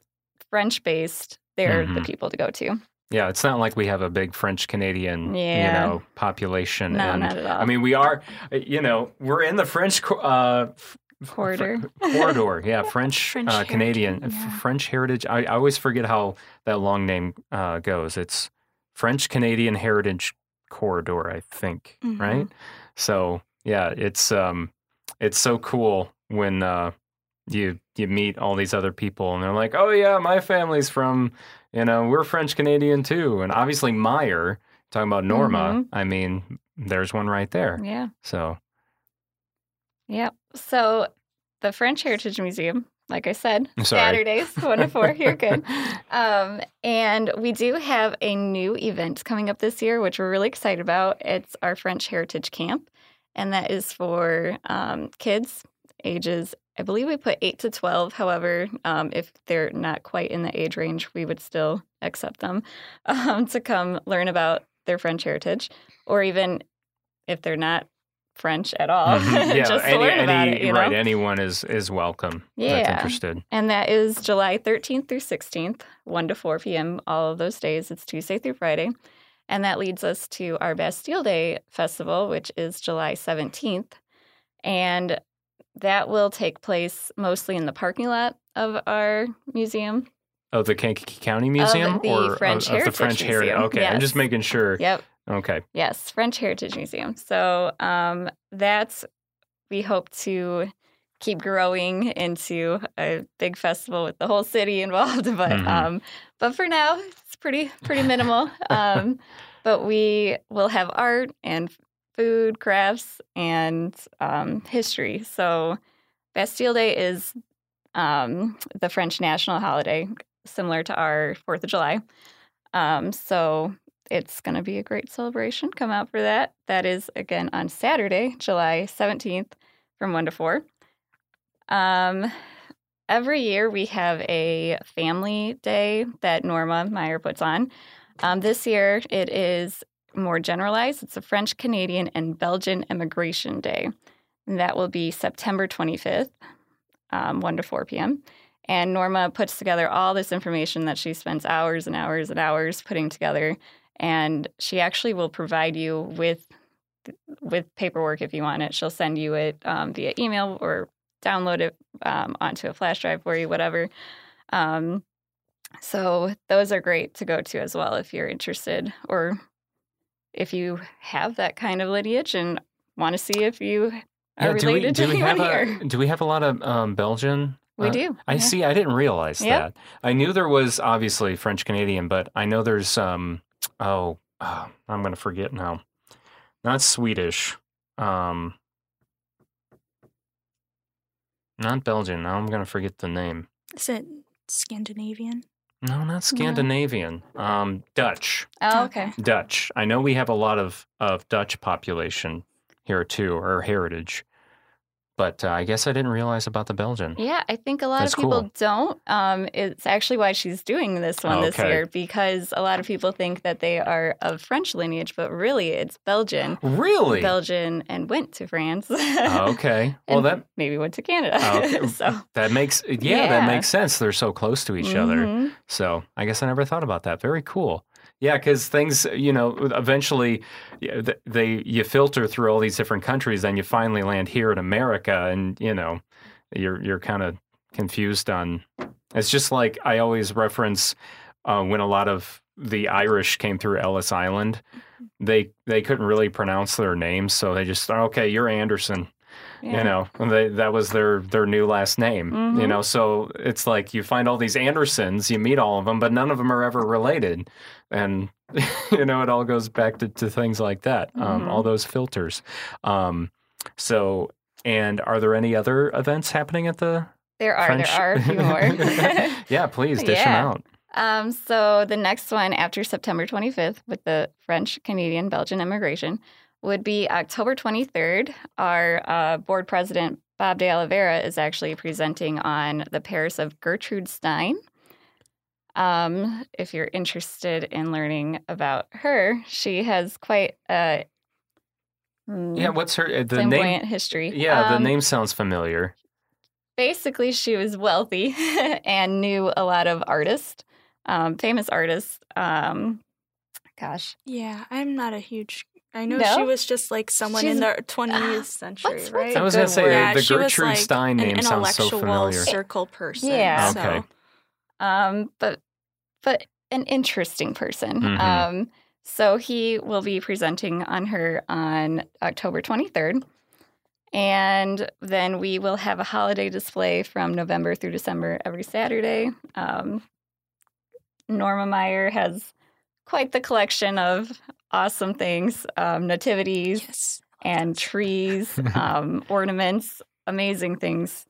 French based, they're the Mhm. people to go to. Yeah, it's not like we have a big French Canadian, you know, population. No, and, not at all. I mean, we are, you know, we're in the French uh, Corridor. corridor. Yeah, French, French uh, Canadian, yeah. French heritage. I, I always forget how that long name uh, goes. It's French Canadian Heritage Corridor, I think. Mhm. Right. So yeah, it's um, it's so cool when uh, you you meet all these other people and they're like, oh yeah, my family's from, you know, we're French Canadian too, and obviously Meyer. Talking about Norma, Mhm. I mean, there's one right there. Yeah. So Yep. So the French Heritage Museum, like I said, sorry. Saturdays, one to four. You're good. Um, and we do have a new event coming up this year, which we're really excited about. It's our French Heritage Camp, and that is for um, kids ages I believe we put 8 to 12. However, um, if they're not quite in the age range, we would still accept them um, to come learn about their French heritage, or even if they're not French at all, Mhm. Yeah, just any, any- it. You right. Anyone is is welcome. That's Yeah. interested. And that is July 13th through 16th, 1 to 4 p.m. all of those days. It's Tuesday through Friday. And that leads us to our Bastille Day Festival, which is July 17th. And that will take place mostly in the parking lot of our museum. Oh, the Kankakee County Museum the or French of, of the French Heritage? Museum, Okay, I'm just making sure. Yep. Okay. Yes, French Heritage Museum. So um, that's, we hope to keep growing into a big festival with the whole city involved. But Mhm. um, but for now, it's pretty pretty minimal. um, but we will have art and food, crafts, and um, history. So Bastille Day is um, the French national holiday, similar to our Fourth of July. Um, so it's going to be a great celebration. Come out for that. That is again on Saturday, July 17th from 1 to 4. Um, every year we have a family day that Norma Meyer puts on. Um, this year it is more generalized. It's a French, Canadian, and Belgian Immigration Day. And that will be September 25th, um, 1 to 4 p.m. And Norma puts together all this information that she spends hours and hours and hours putting together. And she actually will provide you with with paperwork if you want it. She'll send you it um, via email or download it um, onto a flash drive for you, whatever. Um, so those are great to go to as well if you're interested or if you have that kind of lineage and want to see if you are do we, related do to we have anyone a, here. do we have a lot of um, Belgian? We uh, do. I yeah. see. I didn't realize Yep. that. I knew there was obviously French Canadian, but I know there's um oh, uh, I'm going to forget now. Not Swedish. Um Not Belgian. Now I'm going to forget the name. Is it Scandinavian? No, not Scandinavian. Um Dutch. Oh, okay. Dutch. I know we have a lot of of Dutch population here too or heritage. But uh, I guess I didn't realize about the Belgian. Yeah, I think a lot That's of people cool. don't. Um, it's actually why she's doing this one this year because a lot of people think that they are of French lineage, but really it's Belgian. Really? Belgian and went to France. Oh, okay. Well, that maybe went to Canada. Oh, okay. so That makes yeah, Yeah. that makes sense. They're so close to each other. Mhm. So I guess I never thought about that. Very cool. Yeah, because things, you know, eventually they you filter through all these different countries, then you finally land here in America, and you know, you're you're kind of confused on. It's just like I always reference uh, when a lot of the Irish came through Ellis Island. They they couldn't really pronounce their names, so they just okay, you're Anderson Yeah. you know they, that was their their new last name you Mhm. know so it's like you find all these andersons you meet all of them but none of them are ever related and you know it all goes back to, to things like that um, Mhm. all those filters um, so and are there any other events happening at the There are French? there are a few more. yeah please dish them out Um, so the next one after September 25th with the French, Canadian, Belgian immigration would be October 23rd. Our uh, board president, Bob de Oliveira, is actually presenting on the Paris of Gertrude Stein. Um, if you're interested in learning about her, she has quite a mm, yeah what's her uh, the name history. yeah the Um, name sounds familiar basically she was wealthy and knew a lot of artists um, famous artists um, gosh Yeah, I'm not a huge. I know No? she was just like someone in the 20th century, what's- what's right? a i was gonna say. Yeah, the gertrude like, stein an name sounds so intellectual familiar circle person. Yeah. so- Okay. um, but but an interesting person Mhm. um, so he will be presenting on her on october 23rd and then we will have a holiday display from november through december every saturday um, norma meyer has quite the collection of awesome things um, nativities Yes. and trees, um, ornaments, amazing things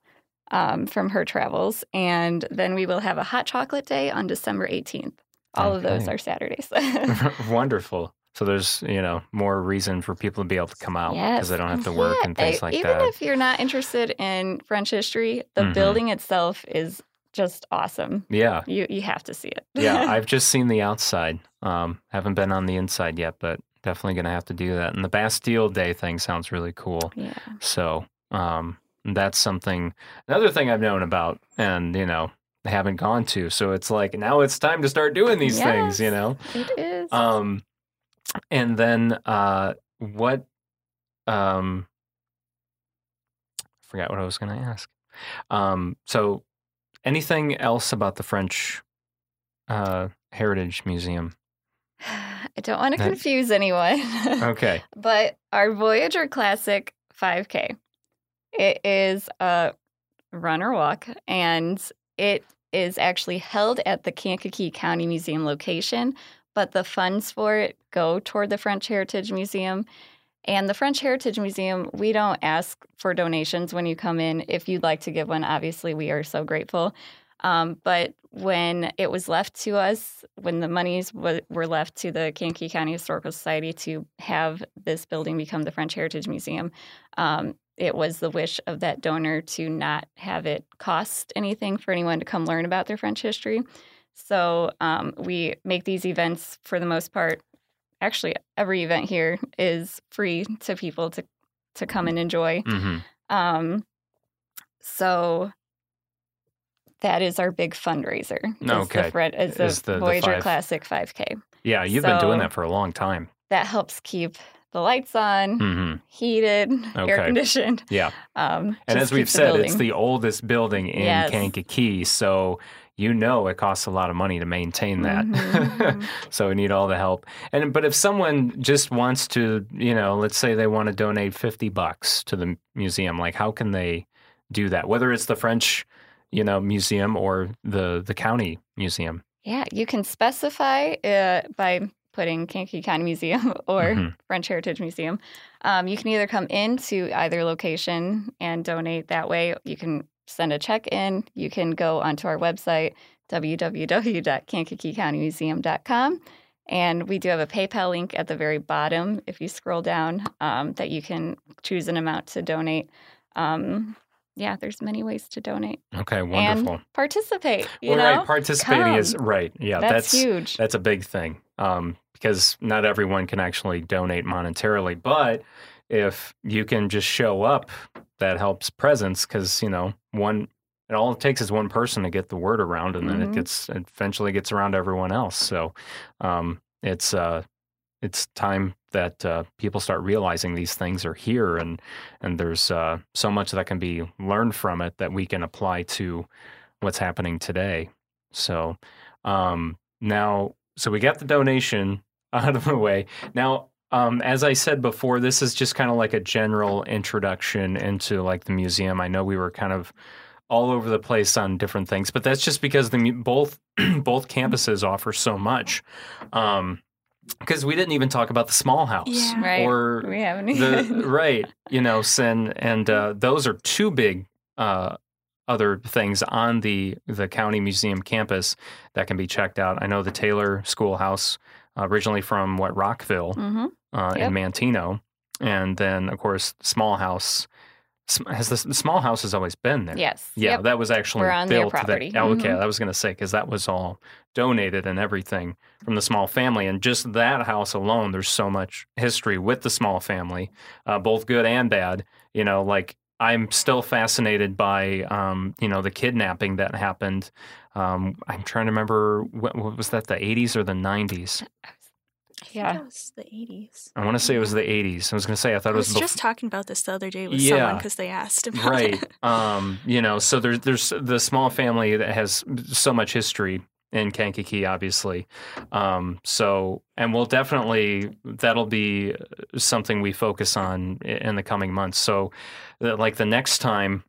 um, from her travels. And then we will have a hot chocolate day on December 18th. All of those are Saturdays. Wonderful. So there's you know more reason for people to be able to come out because Yes. they don't have to work Yeah, and things like even that. if you're not interested in French history, the Mhm. building itself is just awesome. yeah, You you have to see it. yeah. I've just seen the outside. Um, haven't been on the inside yet, but definitely gonna have to do that. And the Bastille Day thing sounds really cool. yeah. So um, that's something. Another thing I've known about, and you know, haven't gone to. So it's like now it's time to start doing these things. You know. It is. Um, and then uh, what? Um, forgot what I was going to ask. Um, so anything else about the French uh, Heritage Museum? I don't want to that- confuse anyone. Okay. But our Voyager Classic 5K, it is a run or walk, and it is actually held at the Kankakee County Museum location. But the funds for it go toward the French Heritage Museum. And the French Heritage Museum, we don't ask for donations when you come in. If you'd like to give one, obviously, we are so grateful. Um, but when it was left to us, when the monies w- were left to the Kankakee County Historical Society to have this building become the French Heritage Museum, um, it was the wish of that donor to not have it cost anything for anyone to come learn about their French history. So um, we make these events for the most part. Actually, every event here is free to people to to come and enjoy. hmm Um, so that is our big fundraiser. is Okay. is the, Is the- the Voyager five- Classic 5K. Yeah, you've been doing that for a long time. That helps keep the lights on, hmm heated, Okay. air conditioned. Yeah. Um, And as we've said, it's the oldest building in Yes. Kankakee. So you know it costs a lot of money to maintain that. Mhm. so we need all the help. And but if someone just wants to, you know, let's say they want to donate 50 bucks to the museum, like how can they do that? Whether it's the French, you know, museum or the the county museum. Yeah, you can specify uh, by putting Kankakee County Museum or Mhm. French Heritage Museum. Um, you can either come into either location and donate that way. You can send a check in. You can go onto our website, www.kankakeecountymuseum.com. And we do have a PayPal link at the very bottom if you scroll down um, that you can choose an amount to donate. Um, yeah, there's many ways to donate Okay, wonderful. and participate. You well, know, right, participating is right. Yeah, that's, that's huge. That's a big thing um, because not everyone can actually donate monetarily. But if you can just show up, that helps presence because, you know, one, and all it takes is one person to get the word around and then it Mhm. gets, it eventually gets around everyone else. So um, it's, uh, it's time that uh, people start realizing these things are here and and there's uh, so much that can be learned from it that we can apply to what's happening today. So um, now, so we got the donation out of the way. Now, um, as I said before, this is just kind of like a general introduction into like the museum. I know we were kind of all over the place on different things, but that's just because the both both campuses offer so much. Um, because we didn't even talk about the small house Yeah. Right. or we haven't the even. right you know sin and uh, those are two big uh, other things on the the county museum campus that can be checked out i know the taylor schoolhouse uh, originally from what rockville hmm uh, Yep. in Manteno and then of course small house has the, the small house has always been there Yes. yeah, Yep. that was actually We're on their built. that- property. oh, okay, Mhm. I was going to say because that was all donated and everything from the small family, and just that house alone, there's so much history with the small family, uh, both good and bad. You know, like I'm still fascinated by, um, you know, the kidnapping that happened. Um, I'm trying to remember what, what was that, the 80s or the 90s? I think Yeah. it was the 80s. I want to say it was the 80s. I was going to say I thought I it was, was bef- just talking about this the other day with Yeah. someone because they asked about right it. um you know so there's there's the small family that has so much history in kankakee obviously um so and we'll definitely that'll be something we focus on in the coming months so like the next time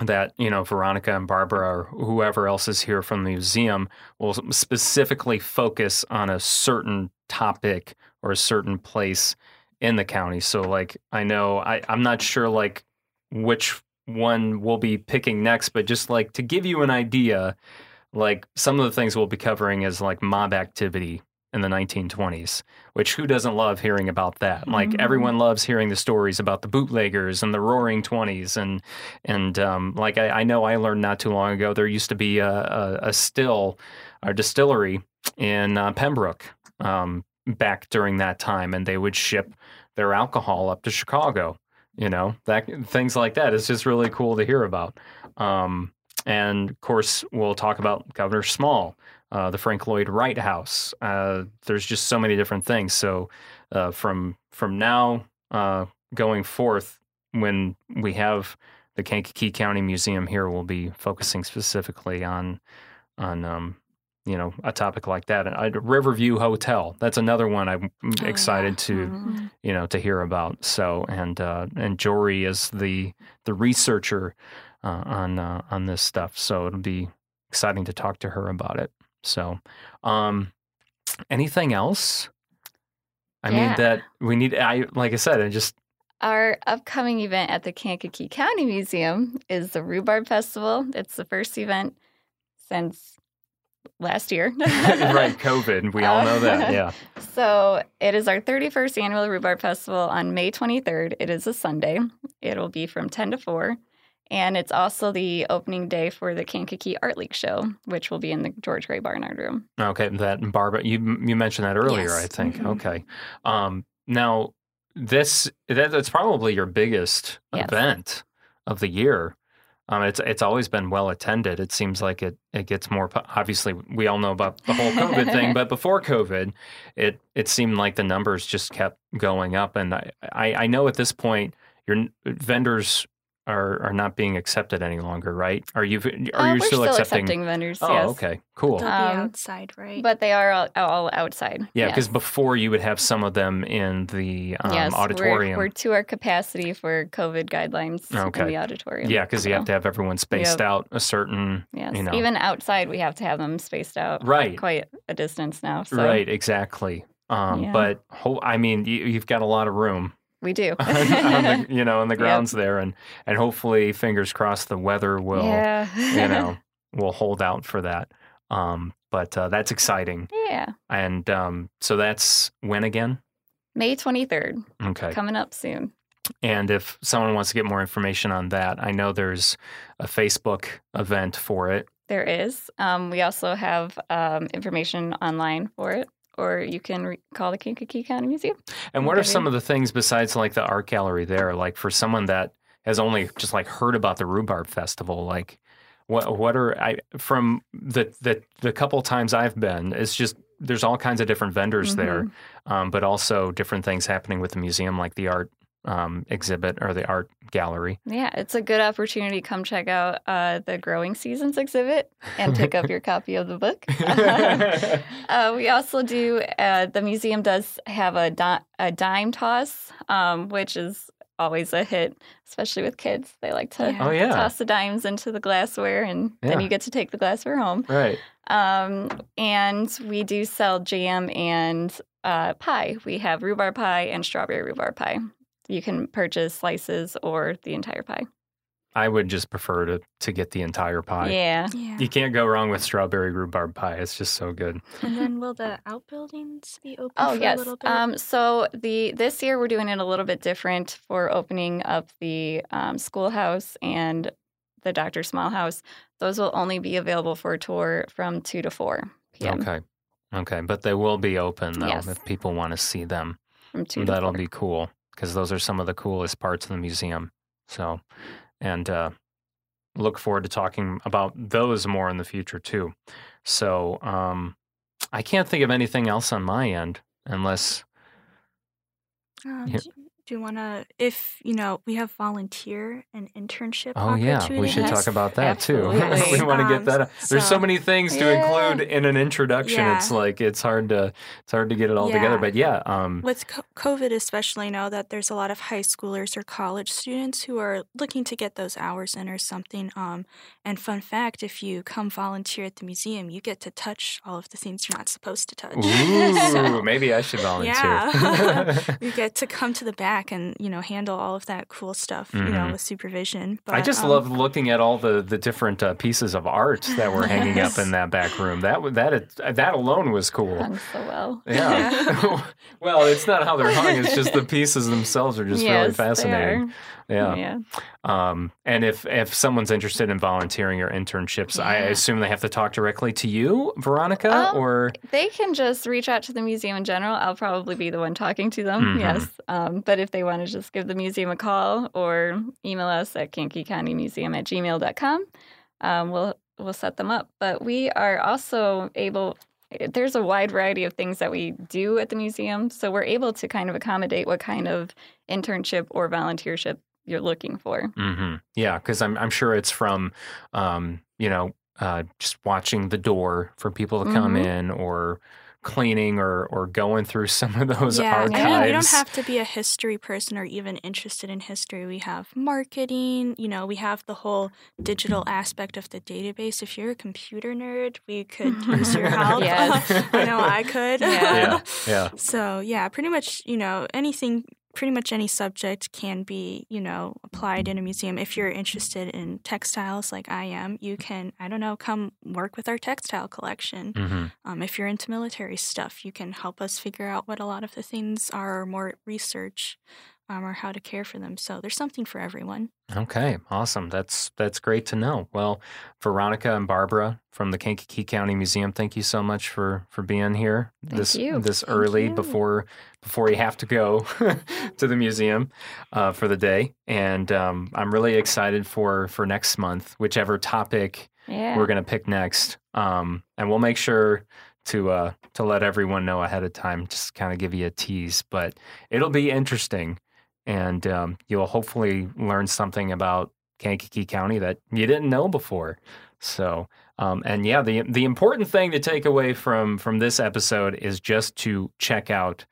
that you know Veronica and Barbara or whoever else is here from the museum will specifically focus on a certain topic or a certain place in the county. So like I know I, I'm not sure like which one we'll be picking next, but just like to give you an idea, like some of the things we'll be covering is like mob activity in the 1920s, which who doesn't love hearing about that? Like Mhm. everyone loves hearing the stories about the bootleggers and the Roaring Twenties, and and um, like I, I know I learned not too long ago there used to be a, a, a still, a distillery in uh, Pembroke um, back during that time, and they would ship their alcohol up to Chicago. You know that things like that. It's just really cool to hear about. Um, and of course, we'll talk about Governor Small, uh, the Frank Lloyd Wright House. Uh, there's just so many different things. So uh, from from now uh, going forth, when we have the Kankakee County Museum here, we'll be focusing specifically on on um, you know a topic like that. And uh, Riverview Hotel. That's another one I'm Oh, excited yeah. to Mhm. you know to hear about. So and uh, and Jory is the the researcher uh, on uh, on this stuff. So it'll be exciting to talk to her about it. So, um, anything else? I mean that we need. I like I said, I just Our upcoming event at the Kankakee County Museum is the Rhubarb Festival. It's the first event since last year. right COVID. We all know that. Yeah. So it is our 31st annual Rhubarb Festival on May 23rd. It is a Sunday. It'll be from 10 to 4. And it's also the opening day for the Kankakee Art League show, which will be in the George Grey Barnard Room. Okay, that Barbara, you you mentioned that earlier. Yes. I think. Mhm. Okay. Um, now this that, that's probably your biggest Yes. event of the year. Um, it's it's always been well attended. It seems like it it gets more. Obviously, we all know about the whole COVID thing, but before COVID, it it seemed like the numbers just kept going up. And I I, I know at this point your vendors are are not being accepted any longer, right? Are you are Uh, you we're still, accepting? accepting vendors, oh, yes. okay, cool. They'll be Um, outside, right? But they are all, all outside. Yeah, because yes. before you would have some of them in the um, yes, auditorium. We're, we're to our capacity for COVID guidelines Okay. in the auditorium. yeah, because you have to have everyone spaced Yep. out a certain. Yes. you know. Even outside, we have to have them spaced out Right, quite a distance now. So right, exactly. Um, Yeah. But ho- I mean, you, you've got a lot of room, we do. the, you know, on the Yep. grounds there, and and hopefully, fingers crossed, the weather will, yeah. you know, will hold out for that. Um, but uh, that's exciting, yeah. and um, so that's when again? May 23rd, Okay. coming up soon. And if someone wants to get more information on that, I know there's a Facebook event for it. There is. Um, we also have um, information online for it, or you can re- call the Kankakee County Museum. And what are some of the things besides like the art gallery there? Like for someone that has only just like heard about the Rhubarb Festival, like what what are I from the the the couple times I've been, it's just there's all kinds of different vendors there, Mm-hmm. um, but also different things happening with the museum, like the art um, exhibit or the art gallery. Yeah, it's a good opportunity come check out uh, the Growing Seasons exhibit and pick up your copy of the book. uh, we also do, uh, the museum does have a, di- a dime toss, um, which is always a hit, especially with kids. They like to Yeah. Oh yeah, toss the dimes into the glassware, and then you get to take the glassware home. right. Um, and we do sell jam and uh, pie. We have rhubarb pie and strawberry rhubarb pie. You can purchase slices or the entire pie. I would just prefer to to get the entire pie. Yeah. yeah. You can't go wrong with strawberry rhubarb pie. It's just so good. And then will the outbuildings be open Oh for yes. a little bit? Um, so the this year we're doing it a little bit different for opening up the um, schoolhouse and the Dr. Small House. Those will only be available for a tour from two to four p.m. Okay. Okay, but they will be open though Yes. if people want to see them. From two to That'll four. be cool because those are some of the coolest parts of the museum. So, and uh, look forward to talking about those more in the future too. So, um, I can't think of anything else on my end unless Um, Yeah. Do, do you want to, if, you know, we have volunteer and internship Oh yeah, we should talk about that too. We want to get Um, that. Up. There's so so- many things to Yeah. include in an introduction. Yeah. It's like it's hard to it's hard to get it all together. But yeah, um, With COVID, especially, know that there's a lot of high schoolers or college students who are looking to get those hours in or something. Um, and fun fact: if you come volunteer at the museum, you get to touch all of the things you're not supposed to touch. ooh, So, maybe I should volunteer. Yeah. you get to come to the back and you know handle all of that cool stuff, you know, Mhm. with supervision. But, I just um, love looking at all the, the different uh, pieces of art that were hanging up in that back room. That w- that it- that alone was cool. Hung so well. Yeah. well, it's not how they're hung. It's just the pieces themselves are just really Yes, they fascinating. Yeah. yeah. Um, and if if someone's interested in volunteering or internships, I assume they have to talk directly to you, Veronica, Um, or They can just reach out to the museum in general. I'll probably be the one talking to them. Mhm. Yes. Um, but if they want to just give the museum a call or email us at kankakee at gmail.com, um, we'll we'll set them up. But we are also able. There's a wide variety of things that we do at the museum, so we're able to kind of accommodate what kind of internship or volunteership you're looking for. hmm yeah, because I'm I'm sure it's from, um, you know, uh, just watching the door for people to come Mhm. in, or cleaning, or or going through some of those yeah, archives. I mean, you don't have to be a history person or even interested in history. We have marketing, you know, we have the whole digital aspect of the database. If you're a computer nerd, we could use your help. Yes. I know I could. Yeah. yeah, yeah. So, yeah, pretty much, you know, anything, pretty much any subject can be, you know, applied in a museum. If you're interested in textiles like I am, you can, I don't know, come work with our textile collection. hmm Um, if you're into military stuff, you can help us figure out what a lot of the things are, or more research, um, or how to care for them. So there's something for everyone. Okay, awesome. That's that's great to know. Well, Veronica and Barbara from the Kankakee County Museum, thank you so much for for being here Thank this you. this Thank early you. before before you have to go to the museum uh, for the day. And um, I'm really excited for for next month, whichever topic Yeah. we're going to pick next. Um, and we'll make sure to uh, to let everyone know ahead of time, just kind of give you a tease. But it'll be interesting, and um, you'll hopefully learn something about Kankakee County that you didn't know before. So, um, and yeah, the the important thing to take away from from this episode is just to check out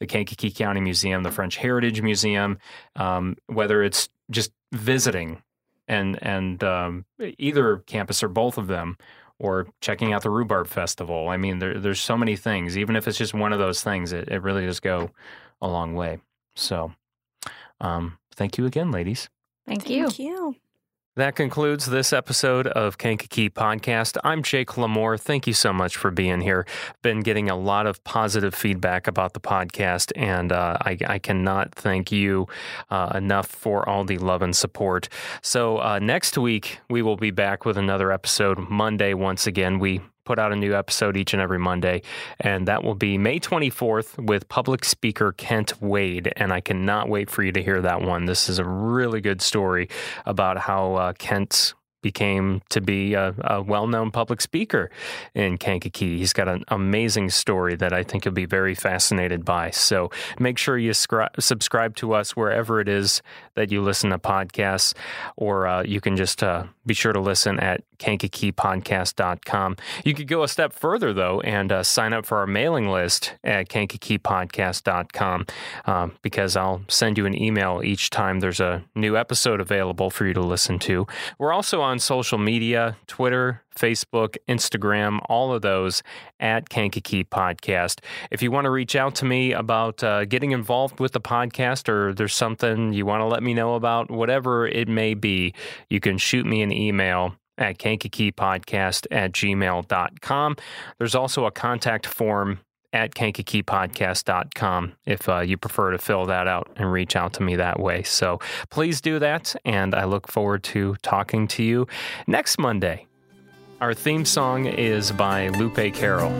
the Kankakee County Museum, the French Heritage Museum, um, whether it's just visiting and and um, either campus or both of them, or checking out the Rhubarb Festival. I mean, there, there's so many things. Even if it's just one of those things, it, it really does go a long way. So, um, thank you again, ladies. Thank you. Thank you. That concludes this episode of Kankakee Podcast. I'm Jake Lamore. Thank you so much for being here. Been getting a lot of positive feedback about the podcast, and uh, I, I cannot thank you uh, enough for all the love and support. So uh, next week we will be back with another episode Monday. Once again, we put out a new episode each and every Monday, and that will be May 24th with public speaker Kent Wade. And I cannot wait for you to hear that one. This is a really good story about how uh, Kent became to be a, a well-known public speaker in Kankakee. He's got an amazing story that I think you'll be very fascinated by. So make sure you scri- subscribe to us wherever it is that you listen to podcasts, or uh, you can just uh, be sure to listen at kankakeepodcast.com. You could go a step further, though, and uh, sign up for our mailing list at kankakeepodcast.com um, because I'll send you an email each time there's a new episode available for you to listen to. We're also on social media Twitter, Facebook, Instagram, all of those at Kankakee Podcast. If you want to reach out to me about uh, getting involved with the podcast or there's something you want to let me know about, whatever it may be, you can shoot me an email at kankakeepodcast at gmail.com. There's also a contact form at kankakeepodcast.com if uh, you prefer to fill that out and reach out to me that way. So please do that, and I look forward to talking to you next Monday. Our theme song is by Lupe Carroll.